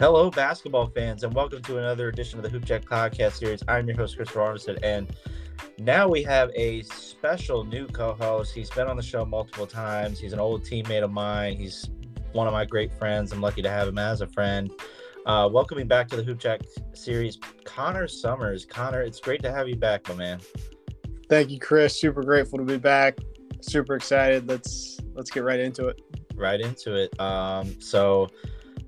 Hello, basketball fans, and welcome to another edition of the Hoop Jack podcast series. I'm your host, Christopher Armstead, and now we have a special new co-host. He's been on the show multiple times. He's an old teammate of mine. He's one of my great friends. I'm lucky to have him as a friend. Uh, welcoming back to the Hoop Jack series, Conor Somers. Conor, it's great to have you back, my man. Thank you, Chris. Super grateful to be back. Super excited. Let's let's get right into it. Right into it. Um, so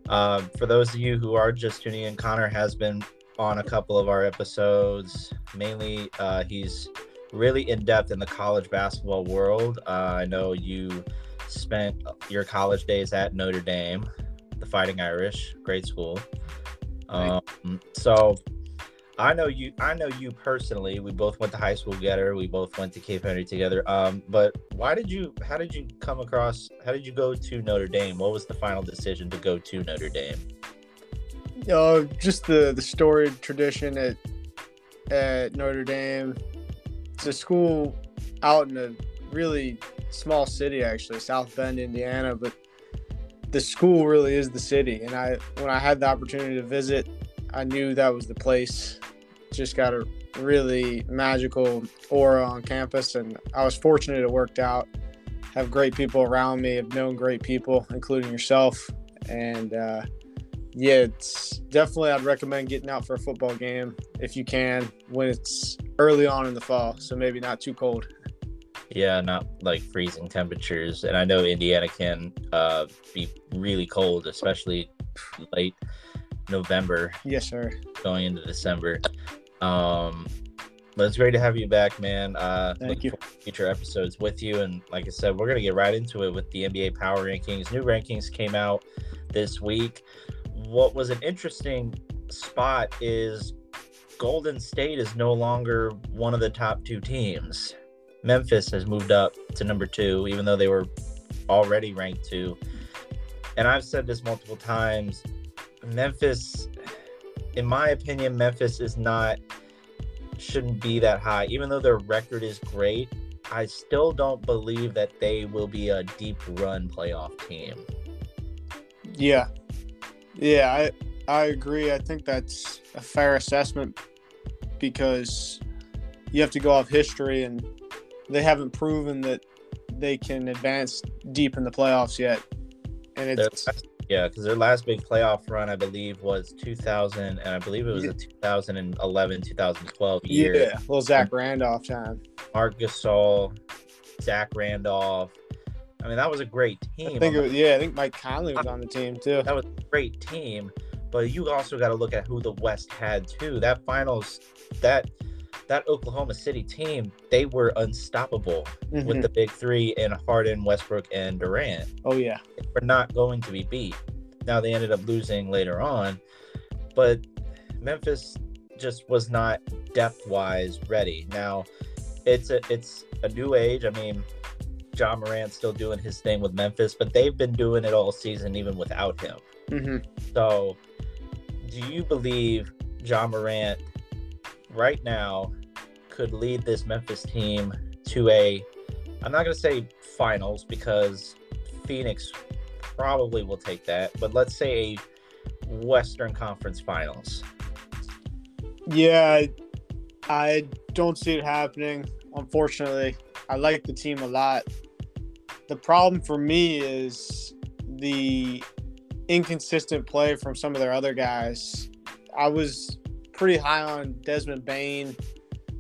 uh, for those of you who are just tuning in, Conor has been on a couple of our episodes. Mainly, uh, he's really in depth in the college basketball world. Uh, I know you spent your college days at Notre Dame, the Fighting Irish, great school. Um, so I know you. I know you personally. We both went to high school together. We both went to Cape Henry together. Um, but why did you? How did you come across? How did you go to Notre Dame? What was the final decision to go to Notre Dame? Uh, just the the storied tradition at at Notre Dame. It's a school out in a really small city, actually, South Bend, Indiana. But the school really is the city, and I when I had the opportunity to visit, I knew that was the place. Just got a really magical aura on campus, and I was fortunate it worked out. Have great people around me. Have known great people, including yourself, and uh, yeah, it's definitely I'd recommend getting out for a football game if you can when it's early on in the fall, so maybe not too cold. Yeah, not like freezing temperatures, and I know Indiana can uh, be really cold, especially late November. Yes, sir. Going into December. Um, but it's great to have you back, man. Uh, Thank you. future episodes with you, and like I said, we're gonna get right into it with the NBA Power Rankings. New rankings came out this week. What was an interesting spot is Golden State is no longer one of the top two teams. Memphis has moved up to number two, even though they were already ranked two. And I've said this multiple times. Memphis, in my opinion, Memphis is not shouldn't be that high. Even though their record is great, I still don't believe that they will be a deep run playoff team. Yeah, yeah, I I agree. I think that's a fair assessment because you have to go off history, and they haven't proven that they can advance deep in the playoffs yet. And Their it's last- yeah, because their last big playoff run, I believe, was 2000, and I believe it was a 2011 2012 year. yeah, little Zach Randolph time. Marc Gasol, Zach Randolph. I mean, that was a great team. I think it was, yeah, I think Mike Conley was on the team too. that was a great team, but you also got to look at who the West had too. That finals, that that Oklahoma City team, they were unstoppable with Mhm. the big three and Harden, Westbrook, and Durant. Oh yeah, They were not going to be beat. Now they ended up losing later on, but Memphis just was not depth wise ready. Now it's a it's a new age. I mean, Ja Morant's still doing his thing with Memphis, but they've been doing it all season even without him. hmm So, do you believe Ja Morant right now could lead this Memphis team to a I'm not going to say finals because Phoenix probably will take that, but let's say a Western Conference Finals. yeah. I, don't see it happening. Unfortunately, I like the team a lot. The problem for me is the inconsistent play from some of their other guys. I was pretty high on Desmond Bane,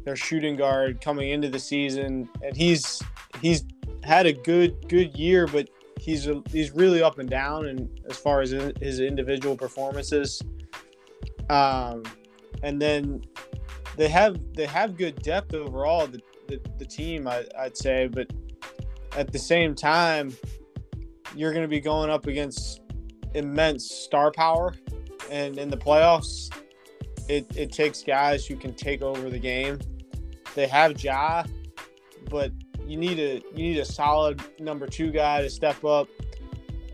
their shooting guard coming into the season, and he's he's had a good good year, but he's a, he's really up and down and as far as his individual performances. Um, and then they have they have good depth overall. The the, the team I, I'd say, but at the same time, you're going to be going up against immense star power, and in the playoffs, it, it takes guys who can take over the game. They have Ja, but you need a you need a solid number two guy to step up,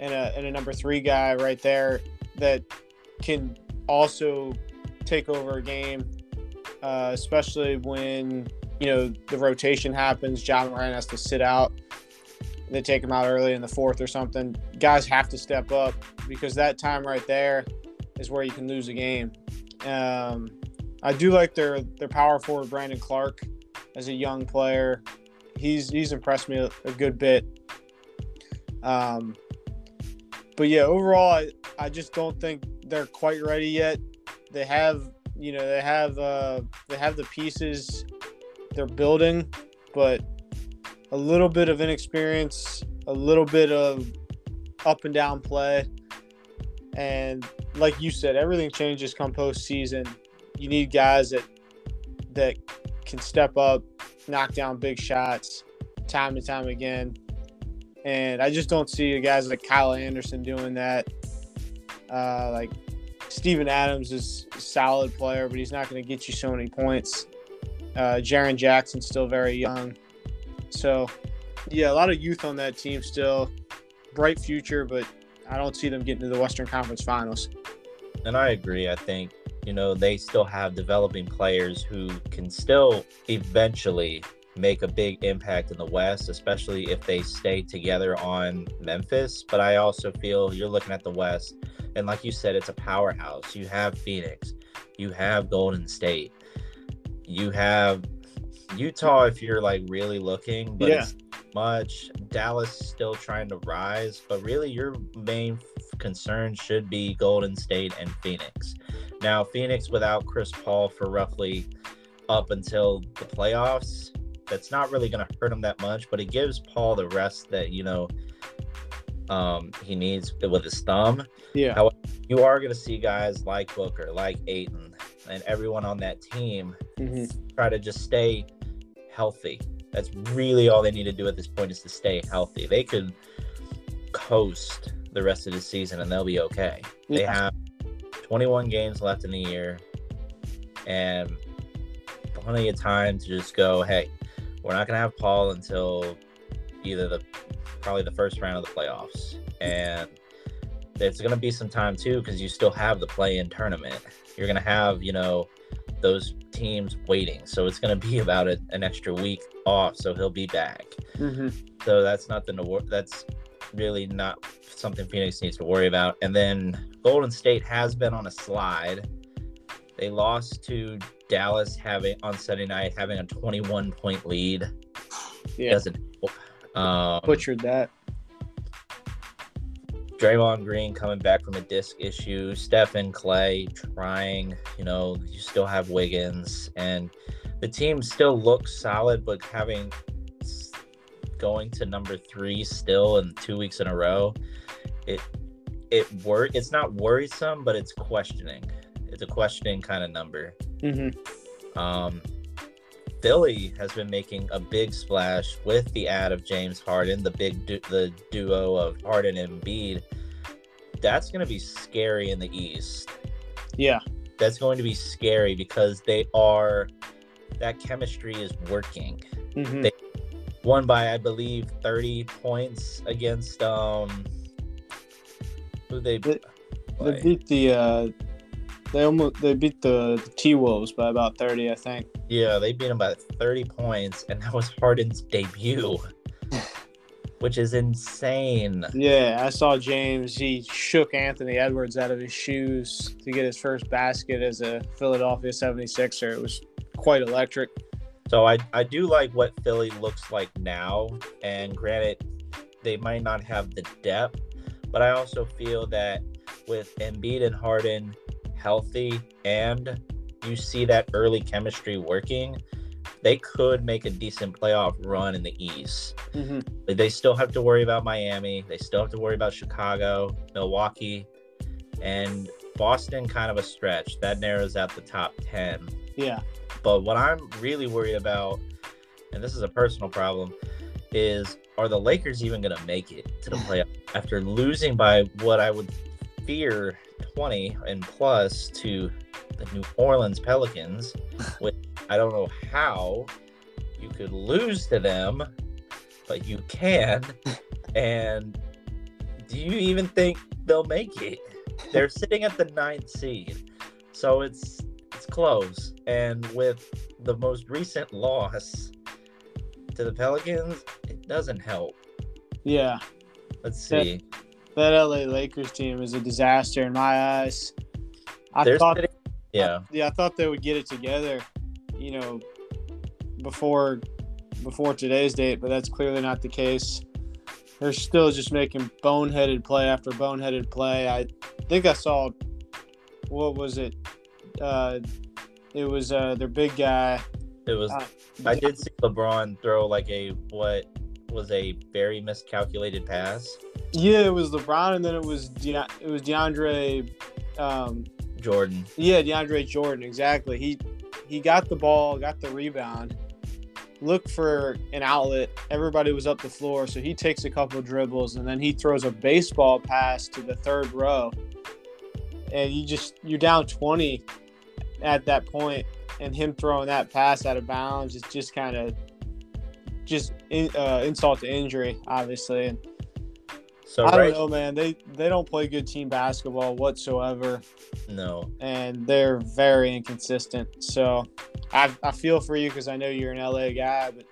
and a and a number three guy right there that can also take over a game, uh, especially when you know the rotation happens. Ja Morant has to sit out. They take him out early in the fourth or something. Guys have to step up because that time right there is where you can lose a game. Um, I do like their their power forward Brandon Clarke as a young player. He's he's impressed me a, a good bit. Um, but yeah, overall, I, I just don't think they're quite ready yet. They have you know they have uh, they have the pieces they're building, but a little bit of inexperience, a little bit of up and down play, and like you said, everything changes come postseason. You need guys that that can step up, knock down big shots, time and time again. And I just don't see guys like Kyle Anderson doing that. Uh, like Steven Adams is a solid player, but he's not going to get you so many points. Uh, Jaren Jackson's still very young. So, yeah, a lot of youth on that team still. Bright future, but I don't see them getting to the Western Conference Finals. And I agree. I think, you know, they still have developing players who can still eventually make a big impact in the West, especially if they stay together on Memphis. But I also feel you're looking at the West, and like you said, it's a powerhouse. You have Phoenix, you have Golden State, you have Utah if you're like really looking, but yeah. it's much. Dallas still trying to rise, but really your main concern should be Golden State and Phoenix. Now, Phoenix without Chris Paul for roughly up until the playoffs, that's not really going to hurt him that much, but it gives Paul the rest that, you know, um, he needs with his thumb. Yeah. However, you are going to see guys like Booker, like Ayton, and everyone on that team mm-hmm. try to just stay healthy. That's really all they need to do at this point is to stay healthy. They could coast the rest of the season and they'll be okay. Yeah. They have 21 games left in the year and plenty of time to just go, hey, we're not going to have Paul until either the probably the first round of the playoffs. And it's going to be some time too because you still have the play in tournament. You're going to have, you know, those teams waiting. So it's going to be about a, an extra week off. So he'll be back. Mm-hmm. So that's to worry. That's really not something Phoenix needs to worry about. And then Golden State has been on a slide. They lost to Dallas having on Sunday night having a 21 point lead. Yeah. Doesn't um, butchered that. Draymond Green coming back from a disc issue, Stephen Clay trying, you know, you still have Wiggins, and the team still looks solid, but having going to number three still in two weeks in a row, it it wor- it's not worrisome, but it's questioning. It's a questioning kind of number. Mm-hmm. Um, Philly has been making a big splash with the ad of James Harden, the big du- the duo of Harden and Embiid. That's going to be scary in the East. Yeah, that's going to be scary because they are that chemistry is working. Mm-hmm. They won by I believe 30 points against um who they, they, they beat the uh they almost they beat the, the T Wolves by about thirty, I think. Yeah, they beat them by thirty points, and that was Harden's debut, which is insane. Yeah, I saw James. He shook Anthony Edwards out of his shoes to get his first basket as a Philadelphia 76er. It was quite electric. So I I do like what Philly looks like now, and granted, they might not have the depth, but I also feel that with Embiid and Harden healthy and you see that early chemistry working, they could make a decent playoff run in the East. Mm-hmm. They still have to worry about Miami. They still have to worry about Chicago, Milwaukee, and Boston. Kind of a stretch that narrows out the top ten. Yeah. But what I'm really worried about, and this is a personal problem, is are the Lakers even going to make it to the playoff after losing by what I would fear 20 and plus to the New Orleans Pelicans, which I don't know how you could lose to them, but you can. And do you even think they'll make it? They're sitting at the ninth seed, so it's it's close. And with the most recent loss to the Pelicans, it doesn't help. Yeah. Let's see that LA Lakers team is a disaster in my eyes. I They're thought, sitting- yeah, yeah, I thought they would get it together, you know, before before today's date, but that's clearly not the case. They're still just making boneheaded play after boneheaded play. I think I saw what was it? Uh, it was uh, their big guy. it was. Uh, I did see LeBron throw like a what was a very miscalculated pass. Yeah, it was LeBron, and then it was De- it was DeAndre. Um, Jordan. yeah, DeAndre Jordan. Exactly. He he got the ball, got the rebound, looked for an outlet. Everybody was up the floor, so he takes a couple dribbles, and then he throws a baseball pass to the third row, and you just you're down twenty at that point, and him throwing that pass out of bounds is just kind of just in, uh, insult to injury, obviously. And So I don't know, man. They they don't play good team basketball whatsoever, no, and they're very inconsistent. So I, I feel for you because I know you're an LA guy, but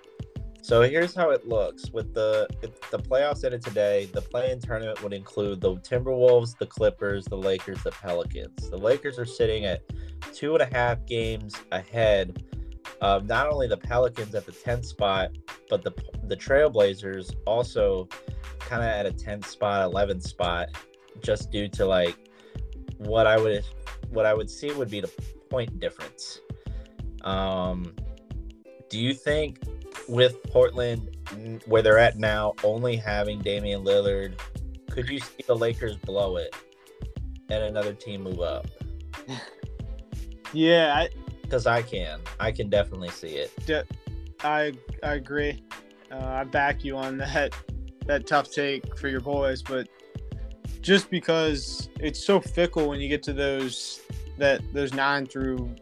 So here's how it looks with the the playoffs ended today. The play-in tournament would include the Timberwolves, the Clippers, the Lakers, the Pelicans. The Lakers are sitting at two and a half games ahead of not only the Pelicans at the 10th spot, but the the Trailblazers also kind of at a 10th spot, 11th spot, just due to like what I would what I would see would be the point difference. Um, do you think with Portland where they're at now, only having Damian Lillard, could you see the Lakers blow it and another team move up? yeah, I Because I can, I can definitely see it. de- I I agree. Uh, I back you on that that tough take for your boys, but just because it's so fickle when you get to those that those nine through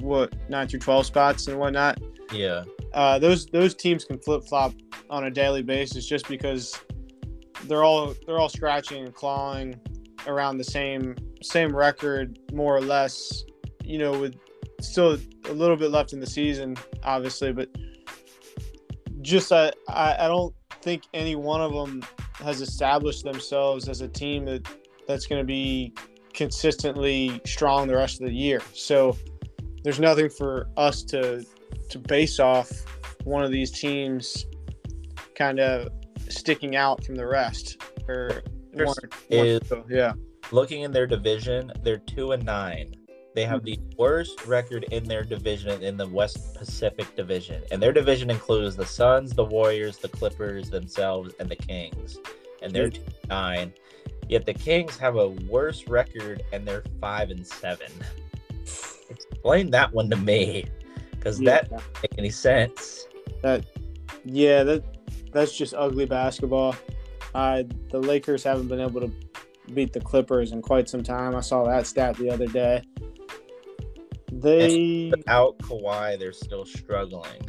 what nine through twelve spots and whatnot. Yeah, uh, those those teams can flip flop on a daily basis just because they're all they're all scratching and clawing around the same same record more or less. You know, with still a little bit left in the season, obviously, but just I I, I don't think any one of them has established themselves as a team that that's going to be consistently strong the rest of the year. So there's nothing for us to to base off one of these teams kind of sticking out from the rest or one, one Is- two. yeah looking in their division, they're two and nine. They have the worst record in their division in the West Pacific Division, and their division includes the Suns, the Warriors, the Clippers themselves, and the Kings. And they're two nine. Yet the Kings have a worse record, and they're five and seven. Explain that one to me, because that doesn't make any sense. that yeah that that's just ugly basketball uh, the lakers haven't been able to beat the clippers in quite some time i saw that stat the other day they Without Kawhi, they're still struggling.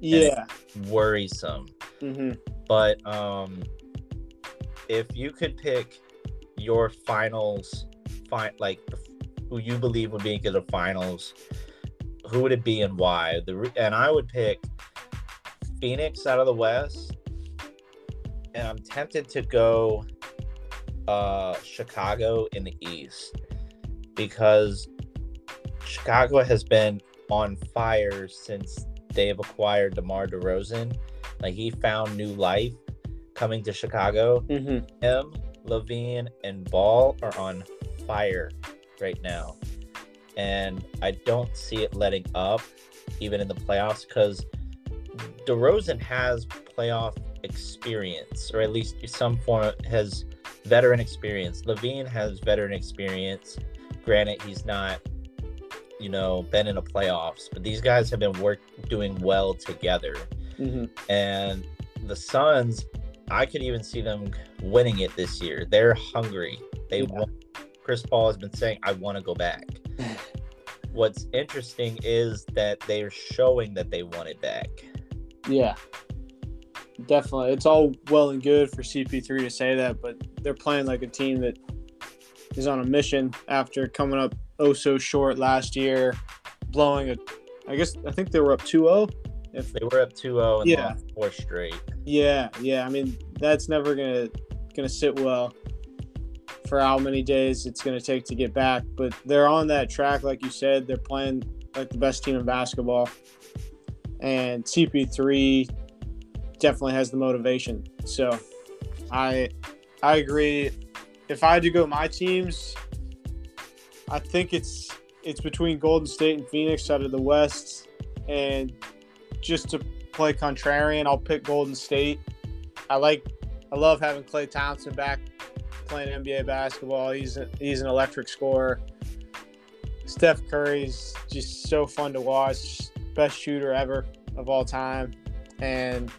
yeah Worrisome. hmm but um if you could pick your finals fi- like who you believe would be it the finals who would it be and why the re- and i would pick phoenix out of the west and i'm tempted to go uh chicago in the east because chicago has been on fire since they've acquired DeMar DeRozan like he found new life coming to Chicago. hmm Him, LaVine, and Ball are on fire right now. And I don't see it letting up even in the playoffs because DeRozan has playoff experience, or at least some form has veteran experience. LaVine has veteran experience. Granted, he's not, you know, been in the playoffs, but these guys have been work doing well together hmm and the Suns, I could even see them winning it this year. They're hungry. They Yeah. want. Chris Paul has been saying, "I want to go back." What's interesting is that they are showing that they want it back. Yeah, definitely. It's all well and good for CP3 to say that, but they're playing like a team that is on a mission after coming up oh so short last year, blowing a. I guess I think they were up 2-0. If They were up 2-0 and Yeah. lost four straight. yeah, yeah. I mean that's never gonna gonna sit well for how many days it's going to take to get back. But they're on that track, like you said. They're playing like the best team in basketball, and CP3 definitely has the motivation. So, I I agree. If I had to go my teams, I think it's it's between Golden State and Phoenix out of the West, and just to play contrarian, I'll pick Golden State. I like, I love having Klay Thompson back playing NBA basketball. He's a, he's an electric scorer. Steph Curry's just so fun to watch. Best shooter ever of all time, and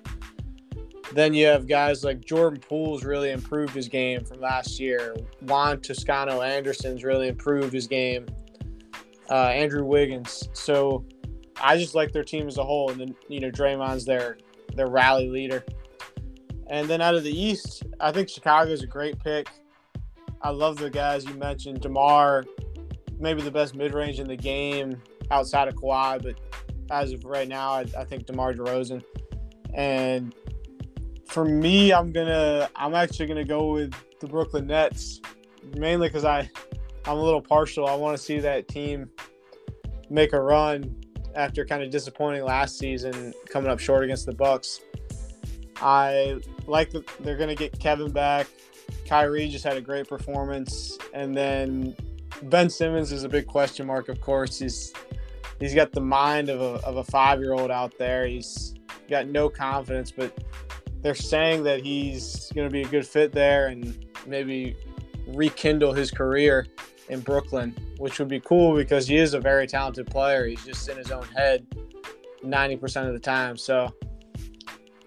then you have guys like Jordan Poole's really improved his game from last year. Juan Toscano Anderson's really improved his game. Uh, Andrew Wiggins. So I just like their team as a whole, and then you know Draymond's their their rally leader. And then out of the East, I think Chicago's a great pick. I love the guys you mentioned. Demar, maybe the best mid range in the game outside of Kawhi, but as of right now, I, I think Demar Derozan. And for me, I'm gonna I'm actually gonna go with the Brooklyn Nets, mainly because I I'm a little partial. I want to see that team make a run after kind of disappointing last season, coming up short against the Bucks. I like that they're gonna get Kevin back. Kyrie just had a great performance, and then Ben Simmons is a big question mark. Of course, he's he's got the mind of a of a five year old out there. He's got no confidence, but they're saying that he's going to be a good fit there and maybe rekindle his career in Brooklyn, which would be cool because he is a very talented player. He's just in his own head 90% of the time. So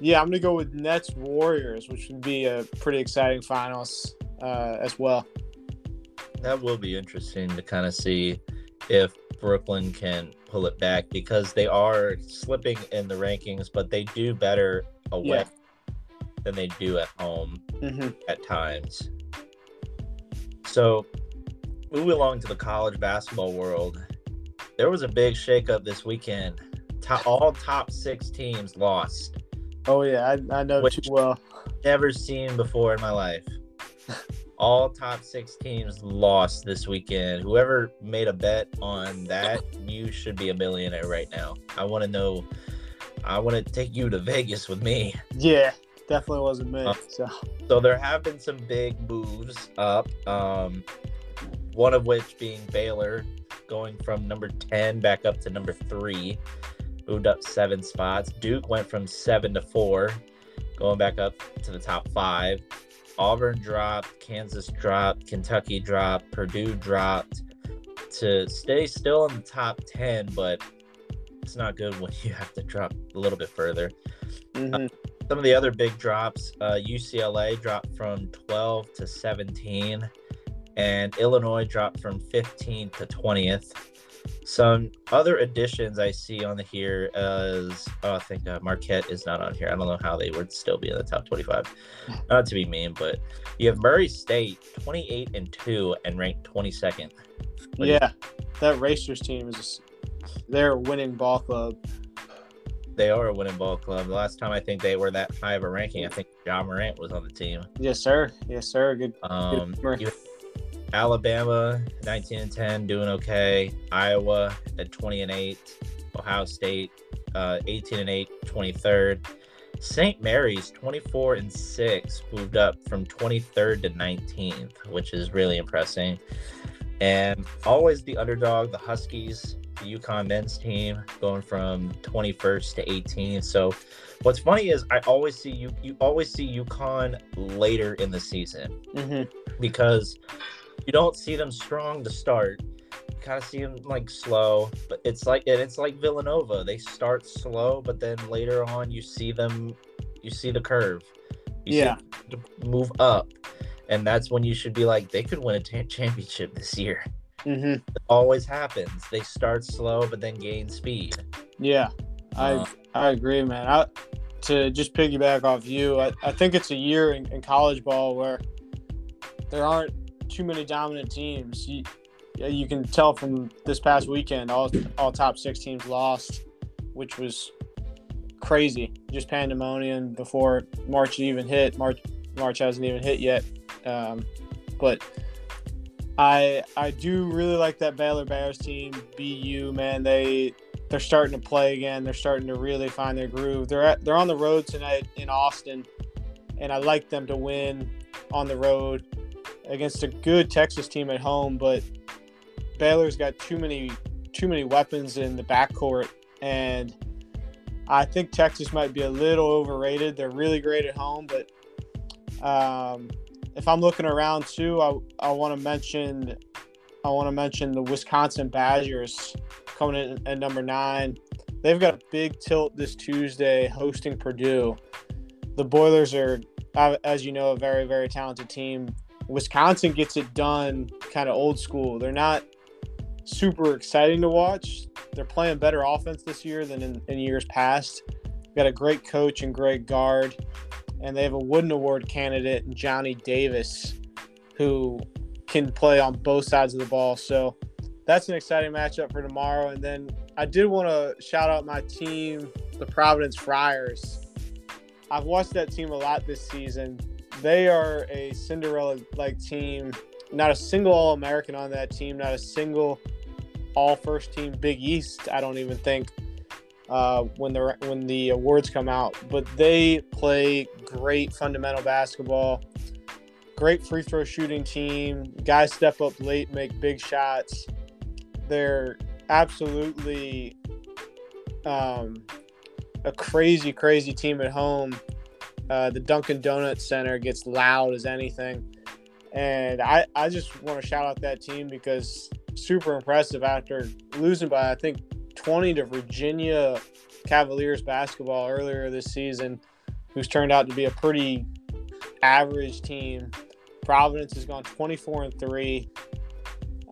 yeah, I'm gonna go with Nets Warriors, which would be a pretty exciting finals uh, as well. That will be interesting to kind of see if Brooklyn can pull it back because they are slipping in the rankings, but they do better away yeah. Than they do at home mm-hmm. at times. So, moving along to the college basketball world, there was a big shakeup this weekend. all top six teams lost. Oh yeah, I, I know too well. Never seen before in my life. All top six teams lost this weekend. Whoever made a bet on that, you should be a millionaire right now. I want to know. I want to take you to Vegas with me. Yeah, definitely wasn't me. Uh, so. so there have been some big moves up. Um, one of which being Baylor going from number 10 back up to number three moved up seven spots. Duke went from seven to four, going back up to the top five. Auburn dropped, Kansas dropped, Kentucky dropped, Purdue dropped to stay still in the top 10, but it's not good when you have to drop a little bit further. Mm-hmm. Uh, some of the other big drops uh, UCLA dropped from 12 to 17, and Illinois dropped from 15 to 20th. Some other additions I see on the here is oh, I think uh, Marquette is not on here. I don't know how they would still be in the top 25. Not to be mean, but you have Murray State 28 and 2 and ranked 22nd. What yeah, that Racers team is they're a winning ball club. They are a winning ball club. The last time I think they were that high of a ranking, I think Ja Morant was on the team. Yes, sir. Yes, sir. Good. Um, good Alabama 19 and 10 doing okay. Iowa at 20 and 8. Ohio State uh, 18 and 8, 23rd. St. Mary's 24 and 6 moved up from 23rd to 19th, which is really impressive. And always the underdog, the Huskies, the UConn men's team going from 21st to 18th. So what's funny is I always see you you always see UConn later in the season mm-hmm. because you don't see them strong to start. You kind of see them like slow, but it's like and it's like Villanova. They start slow, but then later on you see them, you see the curve. You yeah, move up, and that's when you should be like they could win a t- championship this year. Mm-hmm. It always happens. They start slow, but then gain speed. Yeah, I uh, I agree, man. I, to just piggyback off you, I, I think it's a year in, in college ball where there aren't too many dominant teams. You, you can tell from this past weekend, all all top six teams lost, which was crazy. Just pandemonium before March even hit. March March hasn't even hit yet, um, but I I do really like that Baylor Bears team. BU man, they they're starting to play again. They're starting to really find their groove. They're at, they're on the road tonight in Austin, and I like them to win on the road against a good Texas team at home. But Baylor's got too many too many weapons in the backcourt, and I think Texas might be a little overrated. They're really great at home, but um, if I'm looking around too, I, I want to mention I want to mention the Wisconsin Badgers coming in at number nine. They've got a big tilt this Tuesday hosting Purdue. The Boilers are, uh, as you know, a very very talented team. Wisconsin gets it done kind of old school. They're not super exciting to watch. They're playing better offense this year than in, in years past. Got a great coach and great guard and they have a Wooden Award candidate, Johnny Davis, who can play on both sides of the ball. So that's an exciting matchup for tomorrow. And then I did want to shout out my team, the Providence Friars. I've watched that team a lot this season. They are a Cinderella like team. Not a single All American on that team, not a single All First Team Big East, I don't even think uh, when the when the awards come out. But they play great fundamental basketball, great free throw shooting team. Guys step up late, make big shots. They're absolutely um, a crazy, crazy team at home. Uh, the Dunkin' Donuts Center gets loud as anything. And I, I just want to shout out that team because super impressive after losing by, I think, 20 to Virginia Cavaliers basketball earlier this season, who's turned out to be a pretty average team. Providence has gone 24 and three,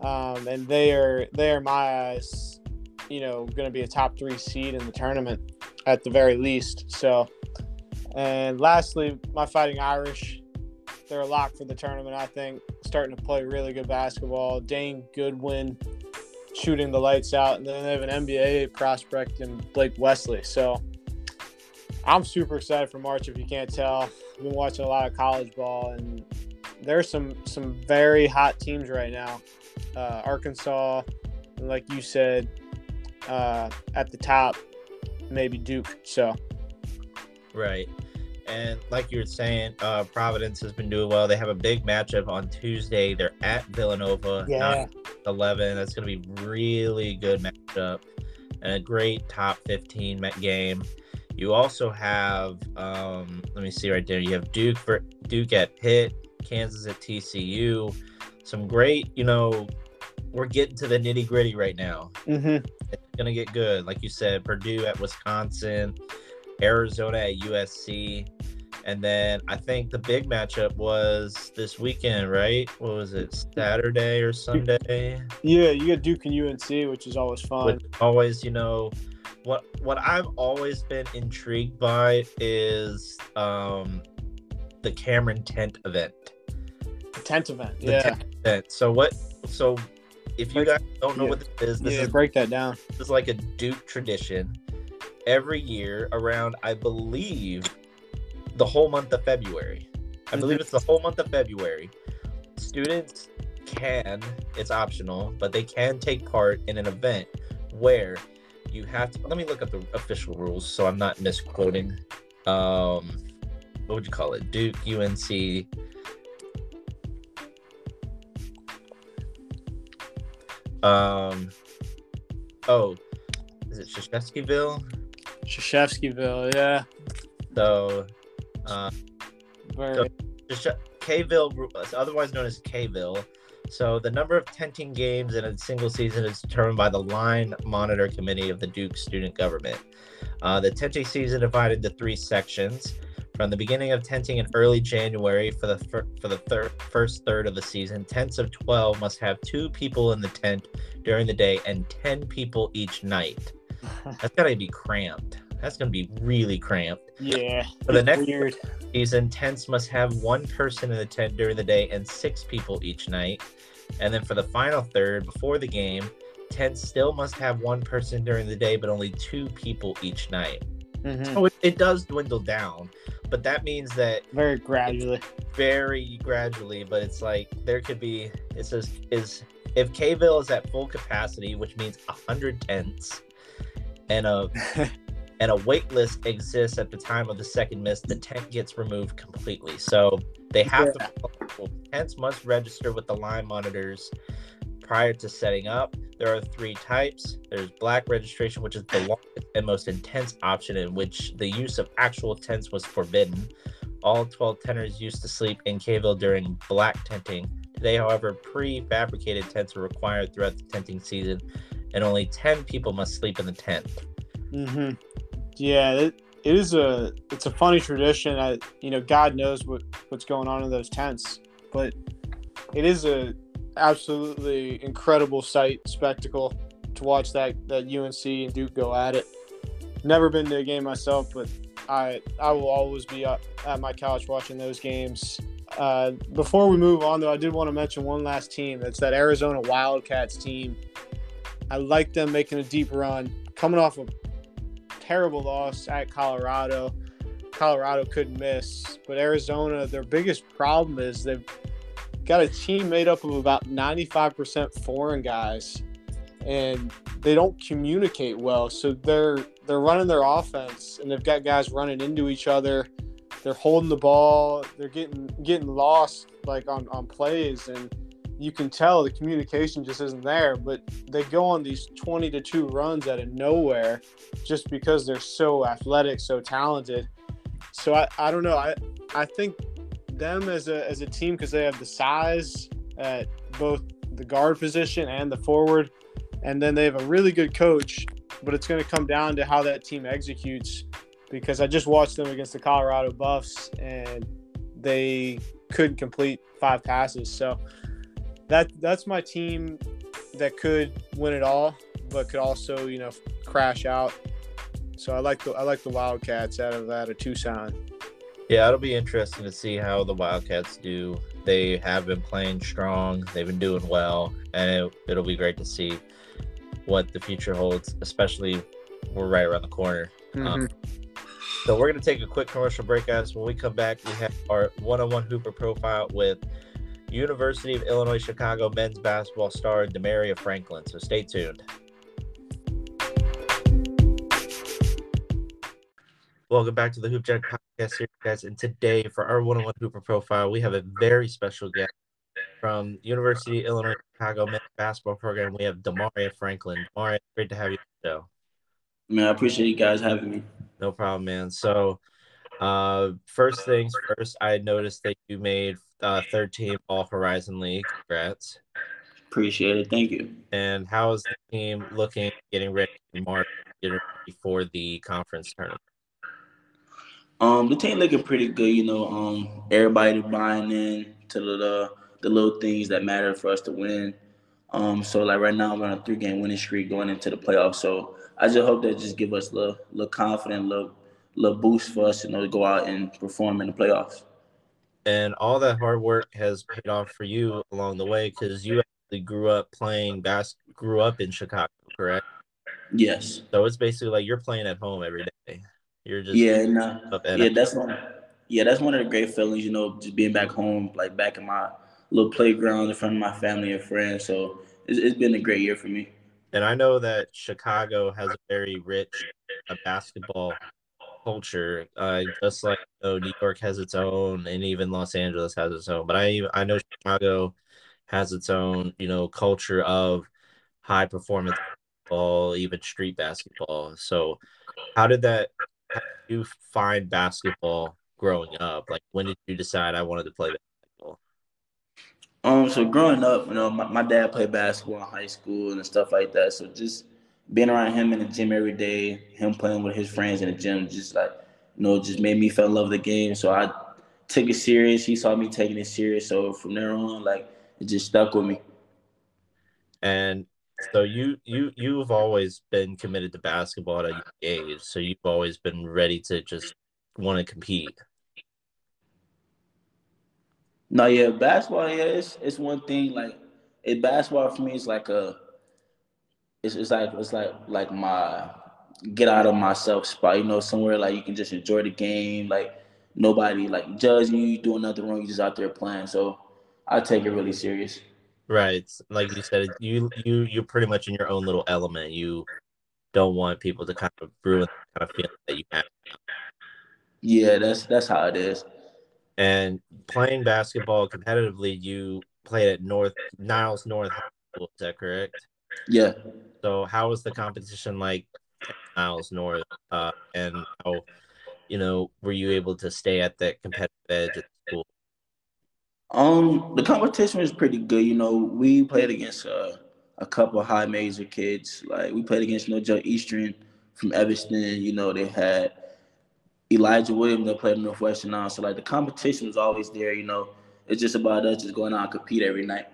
um, and they are they are my eyes, you know, going to be a top three seed in the tournament at the very least. So, and lastly, my Fighting Irish, they're a lock for the tournament. I think starting to play really good basketball. Dane Goodwin shooting the lights out, and then they have an NBA prospect in Blake Wesley. So I'm super excited for March. If you can't tell, I've been watching a lot of college ball, and there's some some very hot teams right now. Uh, Arkansas, like you said, uh, at the top, maybe Duke. So right. And like you were saying, uh, Providence has been doing well. They have a big matchup on Tuesday. They're at Villanova. Yeah. 11. That's going to be really good matchup and a great top 15 game. You also have, um, let me see right there. You have Duke for Duke at Pitt, Kansas at TCU. Some great, you know, we're getting to the nitty gritty right now. Mm-hmm. It's gonna get good, like you said. Purdue at Wisconsin, Arizona at USC. And then I think the big matchup was this weekend, right? What was it, Saturday or Sunday? Yeah, you got Duke and UNC, which is always fun. Which always, you know, what what I've always been intrigued by is um the Cameron Tent event. The tent event, the yeah. Tent event. So what? So if you guys don't know yeah. what this is, this yeah, is break that down. This is like a Duke tradition. Every year around, I believe the whole month of February. I believe it's the whole month of February. Students can, it's optional, but they can take part in an event where you have to let me look up the official rules so I'm not misquoting. Um what would you call it? Duke, UNC. Um oh, is it Krzyzewskiville? Krzyzewskiville, yeah. So uh, so Kville, otherwise known as Kville. So the number of tenting games in a single season is determined by the line monitor committee of the Duke student government. Uh, the tenting season divided into three sections. From the beginning of tenting in early January for the fir- for the thir- first third of the season, tents of 12 must have two people in the tent during the day and 10 people each night. That's gotta be cramped. That's going to be really cramped. Yeah. For the next weird. season, tents must have one person in the tent during the day and six people each night. And then for the final third, before the game, tents still must have one person during the day, but only two people each night. Mhm. So it, it does dwindle down, but that means that Very gradually. very gradually. But it's like there could be. It says is if Kville is at full capacity, which means hundred tents, and a and a wait list exists at the time of the second miss, the tent gets removed completely. So they have to tents must register with the line monitors prior to setting up. There are three types. There's black registration, which is the longest and most intense option in which the use of actual tents was forbidden. All 12 tenters used to sleep in Kville during black tenting. Today, however, prefabricated tents are required throughout the tenting season, and only 10 people must sleep in the tent. hmm Yeah, it, it is a it's a funny tradition. I you know God knows what what's going on in those tents, but it is a absolutely incredible sight spectacle to watch that that UNC and Duke go at it. Never been to a game myself, but I I will always be at my couch watching those games. Uh, before we move on, though, I did want to mention one last team. That's that Arizona Wildcats team. I like them making a deep run, coming off a terrible loss at Colorado. Colorado couldn't miss, but Arizona, their biggest problem is they've got a team made up of about 95% foreign guys and they don't communicate well. So they're they're running their offense and they've got guys running into each other. They're holding the ball, they're getting getting lost like on, on plays and you can tell the communication just isn't there, but they go on these 20 to 2 runs out of nowhere just because they're so athletic, so talented. So I, I don't know. I I think them as a as a team because they have the size at both the guard position and the forward, and then they have a really good coach. But it's going to come down to how that team executes. Because I just watched them against the Colorado Buffs and they couldn't complete five passes. So that that's my team that could win it all, but could also you know crash out. So I like the I like the Wildcats out of out of Tucson. Yeah, it'll be interesting to see how the Wildcats do. They have been playing strong, they've been doing well, and it, it'll be great to see what the future holds, especially we're right around the corner. Um, so we're going to take a quick commercial break, guys. When we come back, we have our one-on-one Hooper profile with University of Illinois Chicago men's basketball star Damaria Franklin. So stay tuned. Welcome back to the Hoop Jack podcast series, guys. And today, for our one-on-one Hooper profile, we have a very special guest from University of Illinois Chicago men's basketball program. We have Damaria Franklin. Damaria, great to have you on the show. Man, I appreciate you guys having me. No problem, man. So, uh, first things first, I noticed that you made uh, third team All Horizon League. Congrats. Appreciate it. Thank you. And how is the team looking, getting ready in March, getting ready for the conference tournament? Um, the team looking pretty good. You know, um, everybody buying in to the, the little things that matter for us to win. Um, so like right now, I'm on a three game winning streak going into the playoffs. So I just hope that just give us a little, little confidence, little, little boost for us, you know, to go out and perform in the playoffs. And all that hard work has paid off for you along the way because you actually grew up playing bas- grew up in Chicago, correct? Yes. So it's basically like you're playing at home every day. You're just Yeah, nah, yeah, that's one. Yeah, that's one of the great feelings, you know, just being back home, like back in my little playground in front of my family and friends. So it's, it's been a great year for me. And I know that Chicago has a very rich uh, basketball culture, uh, just like New York has its own, and even Los Angeles has its own. But I I know Chicago has its own, you know, culture of high performance basketball, even street basketball. So, how did that? How did you find basketball growing up? Like, when did you decide I wanted to play basketball? Um, so growing up, you know, my, my dad played basketball in high school and stuff like that. So just being around him in the gym every day, him playing with his friends in the gym, just like, you know, just made me fell in love with the game. So I took it serious. He saw me taking it serious. So from there on, like, it just stuck with me. And so you you you've always been committed to basketball at a young age. So you've always been ready to just want to compete. No, yeah, basketball, yeah, it's it's one thing. Like, it basketball for me is like a, it's it's like it's like like my get out of myself spot. You know, somewhere like you can just enjoy the game. Like nobody like judging you, doing nothing wrong. You just out there playing. So I take it really serious. Right, like you said, you you you're pretty much in your own little element. You don't want people to kind of ruin the kind of feeling that you have. Yeah, that's that's how it is. And playing basketball competitively, you played at North Niles North High School. Is that correct? Yeah. So how was the competition like Niles North? Uh, and how, you know, were you able to stay at that competitive edge at school? Um, the competition was pretty good. You know, we played against uh, a couple high major kids. Like we played against No Joe Eastern from Evanston. You know, they had Elijah Williams that played Northwestern now. So like the competition was always there. You know, it's just about us just going out and compete every night.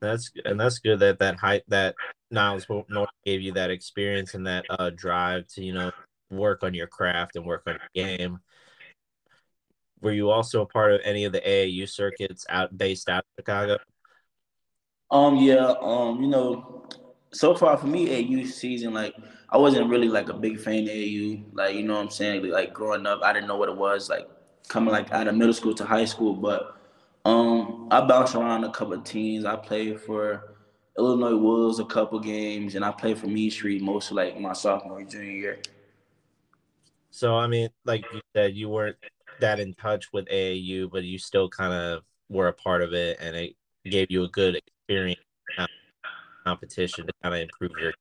That's and that's good that that height that Niles North gave you that experience and that uh, drive to you know work on your craft and work on your game. Were you also a part of any of the AAU circuits out based out of Chicago? Um, yeah. Um, you know, so far for me, AAU season, like I wasn't really like a big fan of AAU. Like, you know what I'm saying? Like growing up, I didn't know what it was, like coming like out of middle school to high school. But um I bounced around a couple of teams. I played for Illinois Wolves a couple games and I played for Mean Street most of like my sophomore junior year. So I mean, like you said, you weren't that in touch with AAU, but you still kind of were a part of it and it gave you a good experience competition to kind of improve your.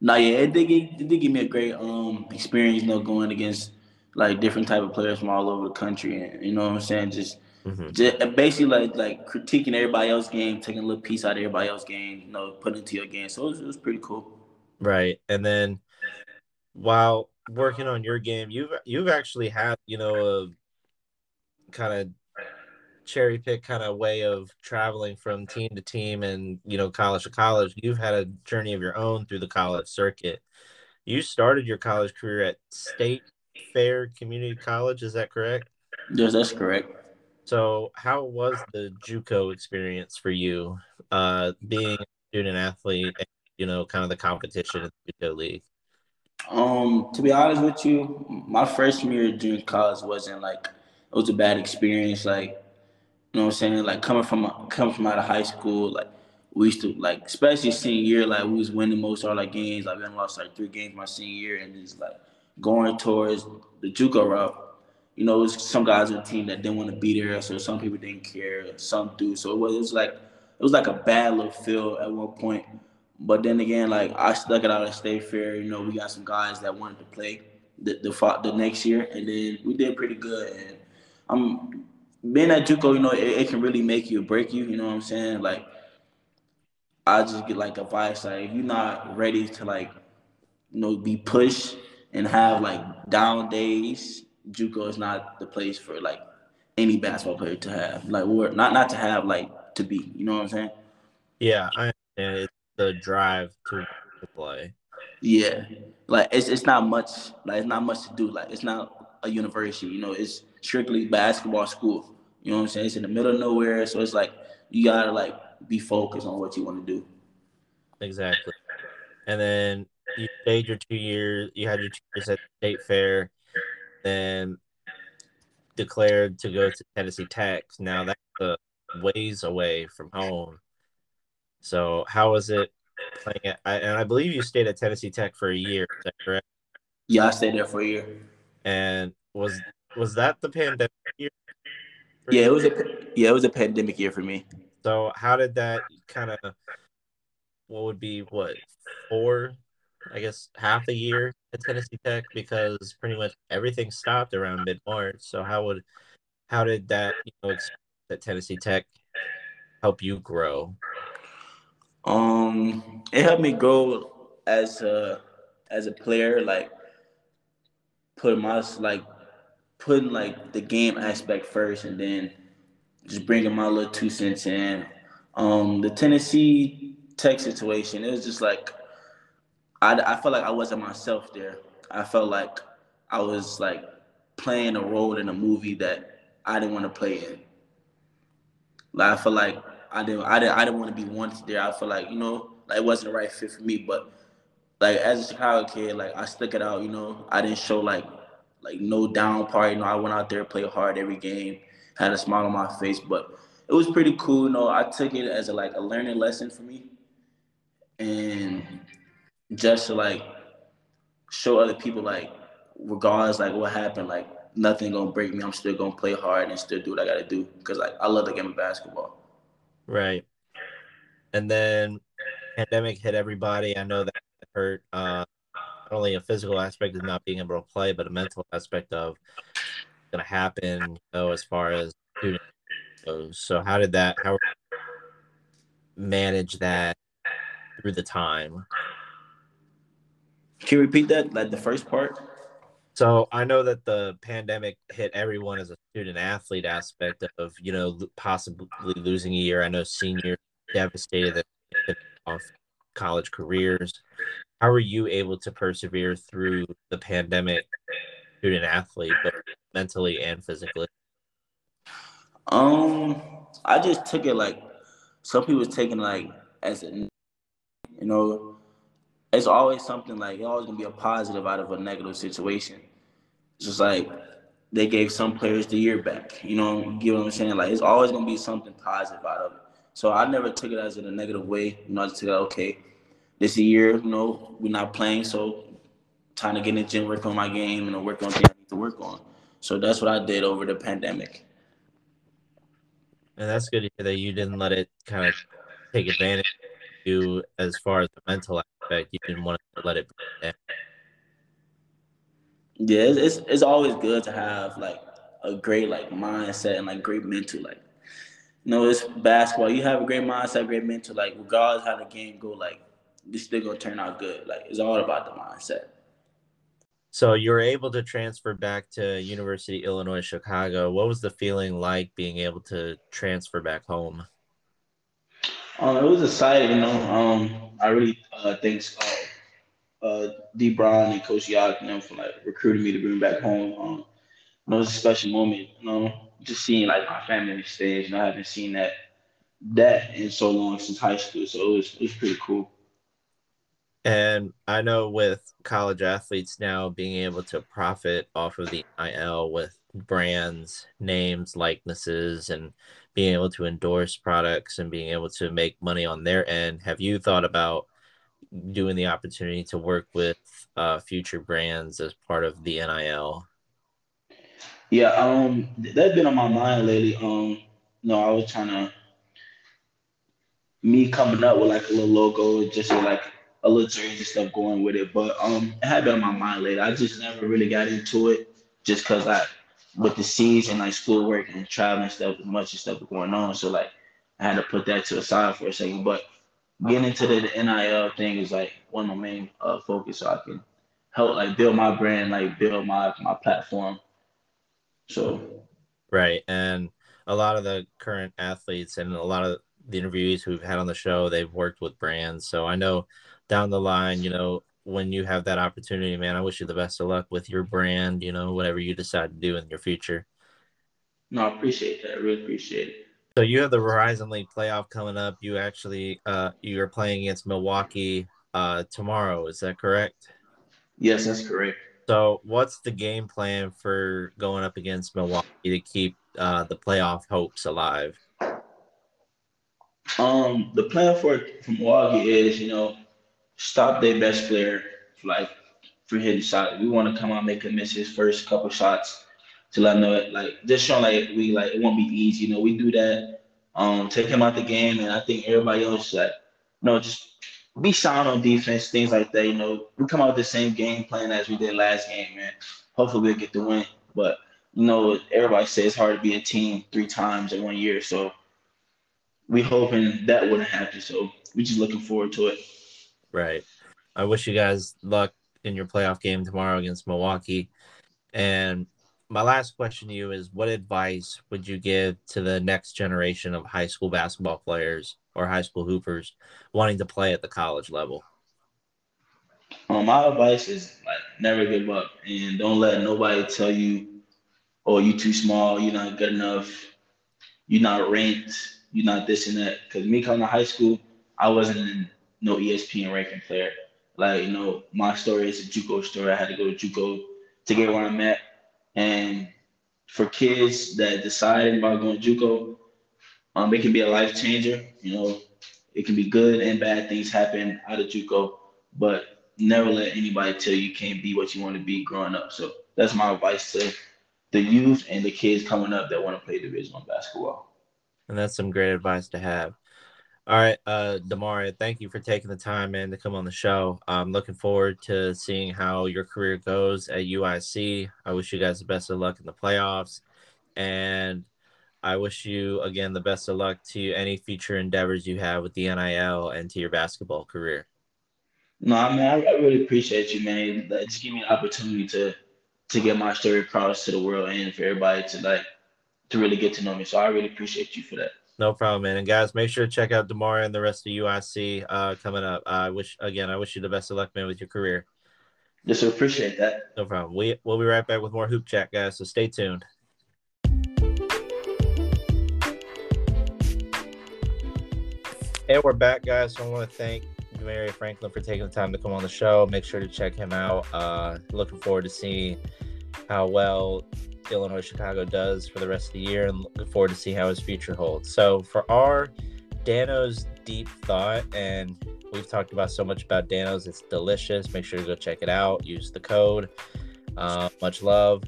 No, yeah, it did, give, it did give me a great um experience, you know, going against like different type of players from all over the country, and you know what I'm saying, just. Mm-hmm. Just basically like like critiquing everybody else's game, taking a little piece out of everybody else's game, you know, putting into your game. So it was, it was pretty cool. Right, and then while working on your game, you've you've actually had you know a kind of cherry pick kind of way of traveling from team to team and you know college to college you've had a journey of your own through the college circuit you started your college career at state fair community college is that correct yes that's correct so how was the juco experience for you uh being a student athlete and, you know kind of the competition in the juco league um to be honest with you my freshman year of junior college wasn't like it was a bad experience like you know what I'm saying? Like coming from coming from out of high school, like we used to like, especially senior year, like we was winning most of our like games. Like we lost like three games my senior year, and it's like going towards the JUCO route. You know, some guys on the team that didn't want to be there, so some people didn't care, some do. So it was, it was like it was like a bad little feel at one point. But then again, like I stuck it out at State Fair. You know, we got some guys that wanted to play the the, the next year, and then we did pretty good. And I'm being at JUCO, you know, it, it, can really make you break you. You know what I'm saying? Like, I just get like advice, like if you're not ready to like, you know, be pushed and have like down days, JUCO is not the place for like any basketball player to have. Like, or not not to have, like to be. You know what I'm saying? Yeah, I understand. It's the drive to play. Yeah, like it's it's not much. Like it's not much to do. Like it's not a university. You know, it's strictly basketball school. You know what I'm saying? It's in the middle of nowhere, so it's like you gotta like be focused on what you want to do. Exactly. And then you stayed your two years. You had your two years at state fair, then declared to go to Tennessee Tech. Now that's a ways away from home. So how was it playing at? And I believe you stayed at Tennessee Tech for a year. Is that correct? Yeah, I stayed there for a year. And was was that the pandemic year? Yeah, it was a yeah, it was a pandemic year for me. So how did that kind of what would be what four, I guess half a year at Tennessee Tech because pretty much everything stopped around mid March. So how would how did that you know at Tennessee Tech help you grow? Um, it helped me grow as a as a player, like put my like putting like the game aspect first and then just bringing my little two cents in. Um, the Tennessee Tech situation, it was just like I, I felt like I wasn't myself there. I felt like I was like playing a role in a movie that I didn't want to play in. Like I felt like I didn't I didn't I didn't want to be wanted there. I felt like, you know, like it wasn't the right fit for me. But like as a Chicago kid, like I stuck it out. You know, I didn't show like like no down part. You know, I went out there, played hard every game, had a smile on my face. But it was pretty cool. You know, I took it as a like a learning lesson for me, and just to like show other people like regardless like what happened, like nothing gonna break me. I'm still gonna play hard and still do what I gotta do because like I love the game of basketball. Right. And then pandemic hit everybody. I know that hurt uh, not only a physical aspect of not being able to play, but a mental aspect of to happen. You as far as goes. So how did that? How manage that through the time? Can you repeat that? Like the first part? So I know that the pandemic hit everyone as a student athlete aspect of, you know, possibly losing a year. I know seniors devastated off college careers. How were you able to persevere through the pandemic student athlete, but mentally and physically? Um, I just took it like some people taking like as a you know, it's always something like it's always gonna be a positive out of a negative situation. It's just like they gave some players the year back. You know, you get what I'm saying? Like it's always gonna be something positive out of it. So I never took it as in a negative way. You know, I just took it okay. This year, you know, we're not playing, so time to get in the gym, work on my game, and work on things I need to work on. So that's what I did over the pandemic. And that's good to hear that you didn't let it kind of take advantage of you as far as the mental aspect. You didn't want to let it. Yeah, it's, it's always good to have like a great like mindset and like great mental like. You know, it's basketball. You have a great mindset, great mental. Like regardless how the game go, like it's still gonna turn out good. Like it's all about the mindset. So you were able to transfer back to University Illinois Chicago. What was the feeling like being able to transfer back home? Um, it was exciting, you know. Um, I really uh, thanks uh, uh, D. Brown and Coach Yak, for like recruiting me to bring me back home. Um, it was a special moment, you know, just seeing like my family on stage. Know, I haven't seen that that in so long since high school, so it was it was pretty cool. And I know with college athletes now being able to profit off of the IL with brands, names, likenesses, and being able to endorse products and being able to make money on their end, have you thought about doing the opportunity to work with uh, future brands as part of the NIL? Yeah, um, that's been on my mind lately. Um, no, I was trying to me coming up with like a little logo, just like a little jersey stuff going with it. But um, it had been on my mind later. I just never really got into it just because I, with the season, like schoolwork and traveling stuff, much of stuff going on. So like, I had to put that to the side for a second. But getting into the, the NIL thing is like one of my main uh, focus, so I can help like build my brand, like build my my platform. So, right, and a lot of the current athletes and a lot of the interviewees who've had on the show, they've worked with brands. So I know down the line, you know, when you have that opportunity, man, I wish you the best of luck with your brand, you know, whatever you decide to do in your future. No, I appreciate that. I really appreciate it. So you have the Horizon League playoff coming up. You actually uh you are playing against Milwaukee uh tomorrow, is that correct? Yes, that's correct. So what's the game plan for going up against Milwaukee to keep uh the playoff hopes alive? Um the plan for from Milwaukee is, you know, stop their best player like for hitting shot. We want to come out make him miss his first couple shots to let him know it like just showing like we like it won't be easy. You know, we do that. Um, take him out the game, and I think everybody else like you know just be sound on defense, things like that. You know, we come out with the same game plan as we did last game, man. Hopefully we'll get the win. But you know, everybody says it's hard to be a team three times in one year, so we hoping that wouldn't happen. So we just looking forward to it. Right. I wish you guys luck in your playoff game tomorrow against Milwaukee. And my last question to you is what advice would you give to the next generation of high school basketball players or high school hoopers wanting to play at the college level? Um, my advice is like never give up and don't let nobody tell you, oh, you too small, you're not good enough, you're not ranked, you're not this and that. Because me coming to high school, I wasn't no ESPN ranking player. Like you know, my story is a JUCO story. I had to go to JUCO to get where I'm at, and for kids that decide about going to JUCO, um, it can be a life changer. You know, it can be good and bad things happen out of JUCO, but never let anybody tell you you can't be what you want to be growing up. So that's my advice to the youth and the kids coming up that want to play Division One basketball. And that's some great advice to have. All right, uh, Damaria, thank you for taking the time, man, to come on the show. I'm looking forward to seeing how your career goes at UIC. I wish you guys the best of luck in the playoffs, and I wish you again the best of luck to any future endeavors you have with the NIL and to your basketball career. No, I mean I, I really appreciate you, man. Like, just give me an opportunity to to get my story across to the world and for everybody to like to really get to know me. So I really appreciate you for that. No problem, man. And guys, make sure to check out Damaria and the rest of UIC uh, coming up. I wish again, I wish you the best of luck, man, with your career. Yes, sir. Appreciate that. No problem. We we'll be right back with more hoop chat, guys. So stay tuned. And we're back, guys. So I want to thank Mary Franklin for taking the time to come on the show. Make sure to check him out. Uh, looking forward to seeing how well Illinois Chicago does for the rest of the year and looking forward to see how his future holds. So for our Dano's deep thought, and we've talked about so much about Dano's, it's delicious. Make sure to go check it out. Use the code. Uh, much love.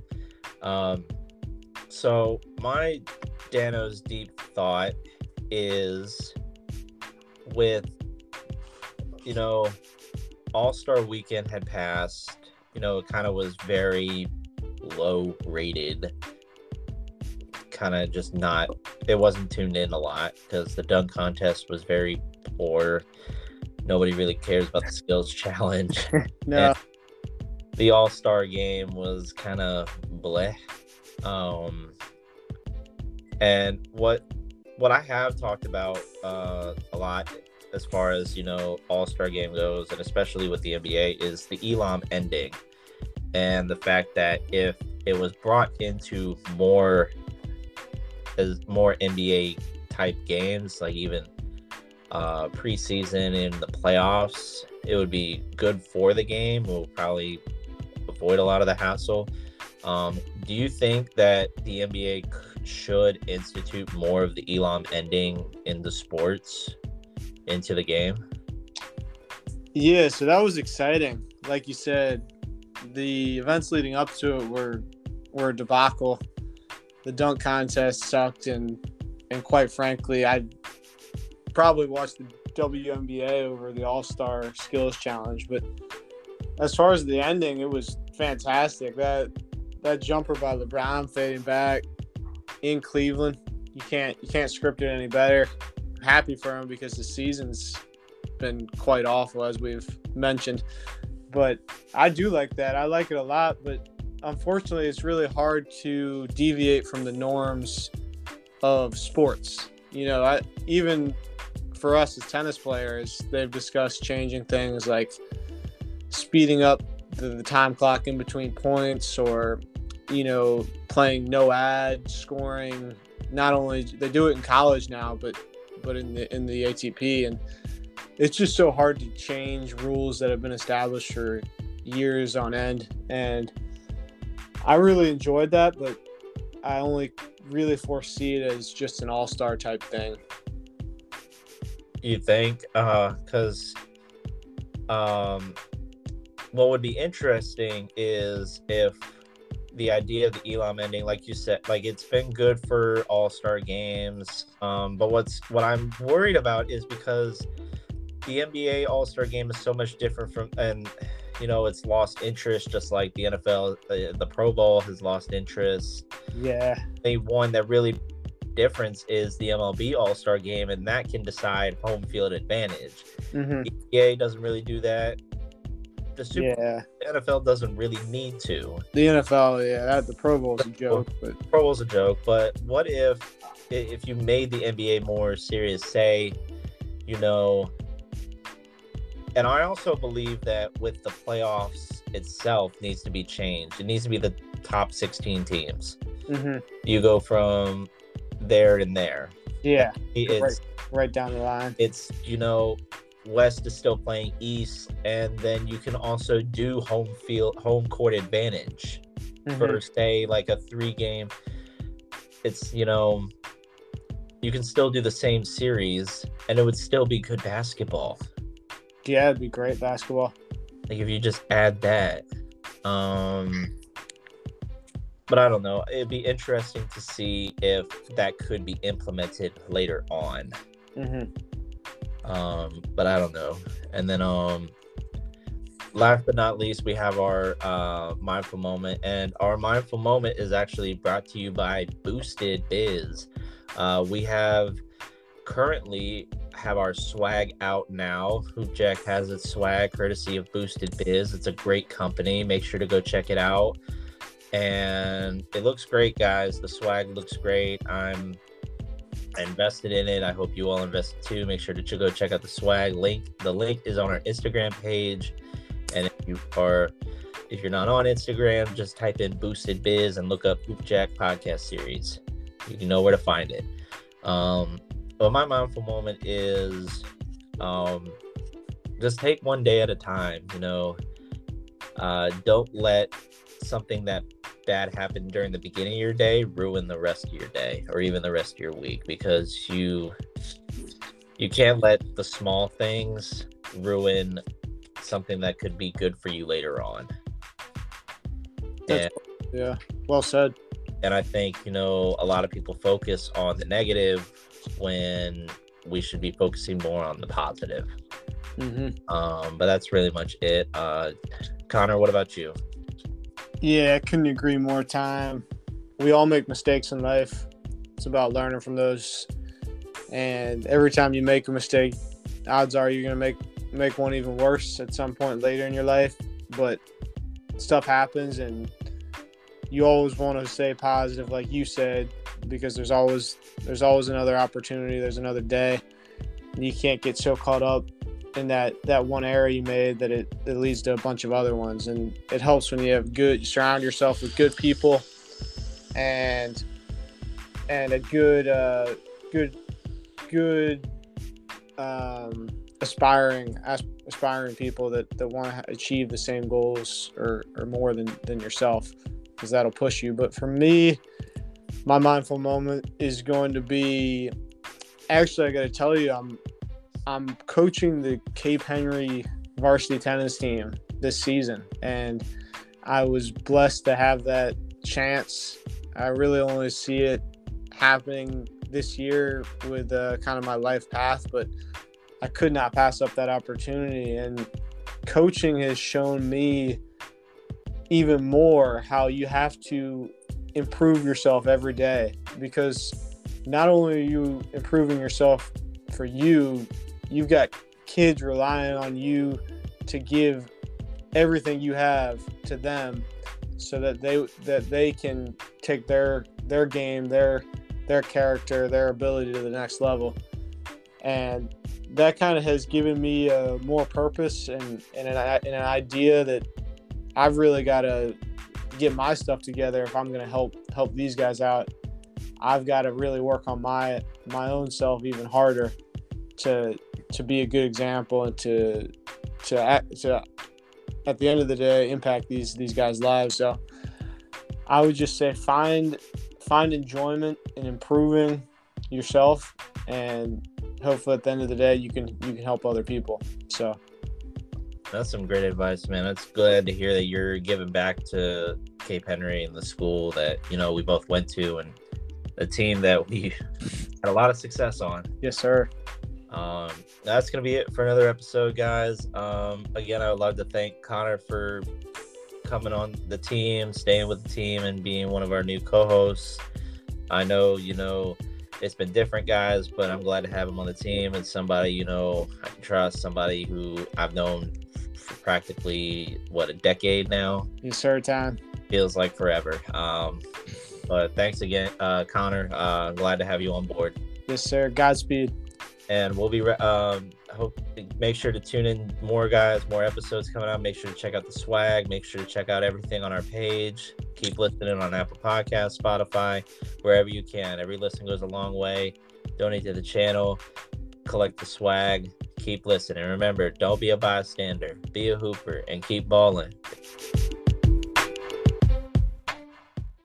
Um, so my Dano's deep thought is with you know All Star Weekend had passed. You know, it kind of was very low rated kind of just not it wasn't tuned in a lot because the dunk contest was very poor. Nobody really cares about the skills challenge. No. And the all-star game was kind of bleh. Um and what what i have talked about uh a lot as far as you know all-star game goes and especially with the nba is the elam ending and the fact that if it was brought into more as more NBA type games, like even uh, preseason in the playoffs, it would be good for the game. We'll probably avoid a lot of the hassle. Um, do you think that the NBA should institute more of the Elam ending in the sports into the game? Yeah, so that was exciting. Like you said, the events leading up to it were were a debacle. The dunk contest sucked, and and quite frankly, I probably watched the WNBA over the All Star Skills Challenge. But as far as the ending, it was fantastic. That that jumper by LeBron fading back in Cleveland, you can't you can't script it any better. I'm happy for him because the season's been quite awful as we've mentioned. But I do like that. I like it a lot, but unfortunately it's really hard to deviate from the norms of sports. You know, I, even for us as tennis players, they've discussed changing things like speeding up the, the time clock in between points or you know playing no ad scoring not only they do it in college now but but in the in the ATP and it's just so hard to change rules that have been established for years on end. And I really enjoyed that but I only really foresee it as just an all-star type thing. You think? Uh cuz um what would be interesting is if the idea of the Elam ending, like you said, like it's been good for All Star games. Um, but what's what I'm worried about is because the NBA All Star game is so much different from, and you know, it's lost interest, just like the NFL, the, the Pro Bowl has lost interest. Yeah, the one that really difference is the MLB All Star game, and that can decide home field advantage. mm-hmm. The NBA doesn't really do that. The Super yeah. the NFL doesn't really need to. The NFL, yeah, that, the Pro Bowl is a joke, but Pro Bowl's a joke, but what if if you made the NBA more serious? Say, you know, and I also believe that with the playoffs itself needs to be changed. It needs to be the top 16 teams. mhm. You go from there and there. yeah, It's right down the line. it's you know West is still playing East, and then you can also do home field, home court advantage Mhm. for say like a three game. It's you know, you can still do the same series, and it would still be good basketball. Yeah, it'd be great basketball. Like if you just add that. Um but I don't know. It'd be interesting to see if that could be implemented later on. hmm Um, but I don't know. And then um last but not least, we have our uh mindful moment. And our mindful moment is actually brought to you by Boosted Biz. Uh we have currently have our swag out now. Hoop Jack has its swag courtesy of Boosted Biz. It's a great company. Make sure to go check it out. And it looks great, guys. The swag looks great. I'm I invested in it. I hope you all invested too. Make sure to go check out the swag link. The link is on our Instagram page. And if you are if you're not on Instagram, just type in Boosted Biz and look up Hoop Jack podcast series. You know where to find it. Um, but my mindful moment is um, just take one day at a time. You know, uh, don't let something that bad happen during the beginning of your day ruin the rest of your day or even the rest of your week because you you can't let the small things ruin something that could be good for you later on. That's- Yeah, well said. and I think you know a lot of people focus on the negative when we should be focusing more on the positive. hmm Um, but that's really much it. Uh, Conor, what about you? Yeah, I couldn't agree more. Time. We all make mistakes in life. It's about learning from those. And every time you make a mistake, odds are you're gonna make make one even worse at some point later in your life. But stuff happens, and you always want to stay positive, like you said, because there's always there's always another opportunity. There's another day. And you can't get so caught up in that that one error you made that it, it leads to a bunch of other ones and it helps when you have good you surround yourself with good people and and a good uh good good um aspiring as, aspiring people that that want to achieve the same goals or or more than than yourself because that'll push you but for me my mindful moment is going to be actually i got to tell you i'm I'm coaching the Cape Henry varsity tennis team this season, and I was blessed to have that chance. I really only see it happening this year with uh, kind of my life path, but I could not pass up that opportunity. And coaching has shown me even more how you have to improve yourself every day because not only are you improving yourself for you you've got kids relying on you to give everything you have to them so that they that they can take their their game their their character their ability to the next level. And that kind of has given me uh, more purpose and, and, an, and an idea that I've really got to get my stuff together if I'm going to help help these guys out. I've got to really work on my my own self even harder to to be a good example and to to act, to at the end of the day impact these these guys' lives. So I would just say find find enjoyment in improving yourself and hopefully at the end of the day you can you can help other people. So That's some great advice, man. It's glad to hear that you're giving back to Cape Henry and the school that you know we both went to and a team that we had a lot of success on. yes, sir. Um, that's gonna be it for another episode, guys. Um, again, I would love to thank Conor for coming on the team, staying with the team, and being one of our new co-hosts. I know, you know, it's been different, guys, but I'm glad to have him on the team and somebody you know I can trust, somebody who I've known practically what a decade now Yes, sir. Time. feels like forever. Um, but thanks again, uh, Conor. Uh, glad to have you on board Yes, sir. Godspeed. and we'll be re- um hope make sure to tune in more guys more episodes coming out make sure to check out the swag make sure to check out everything on our page keep listening on apple Podcasts, spotify wherever you can every listen goes a long way donate to the channel collect the swag keep listening. Remember, don't be a bystander, be a hooper, and keep balling.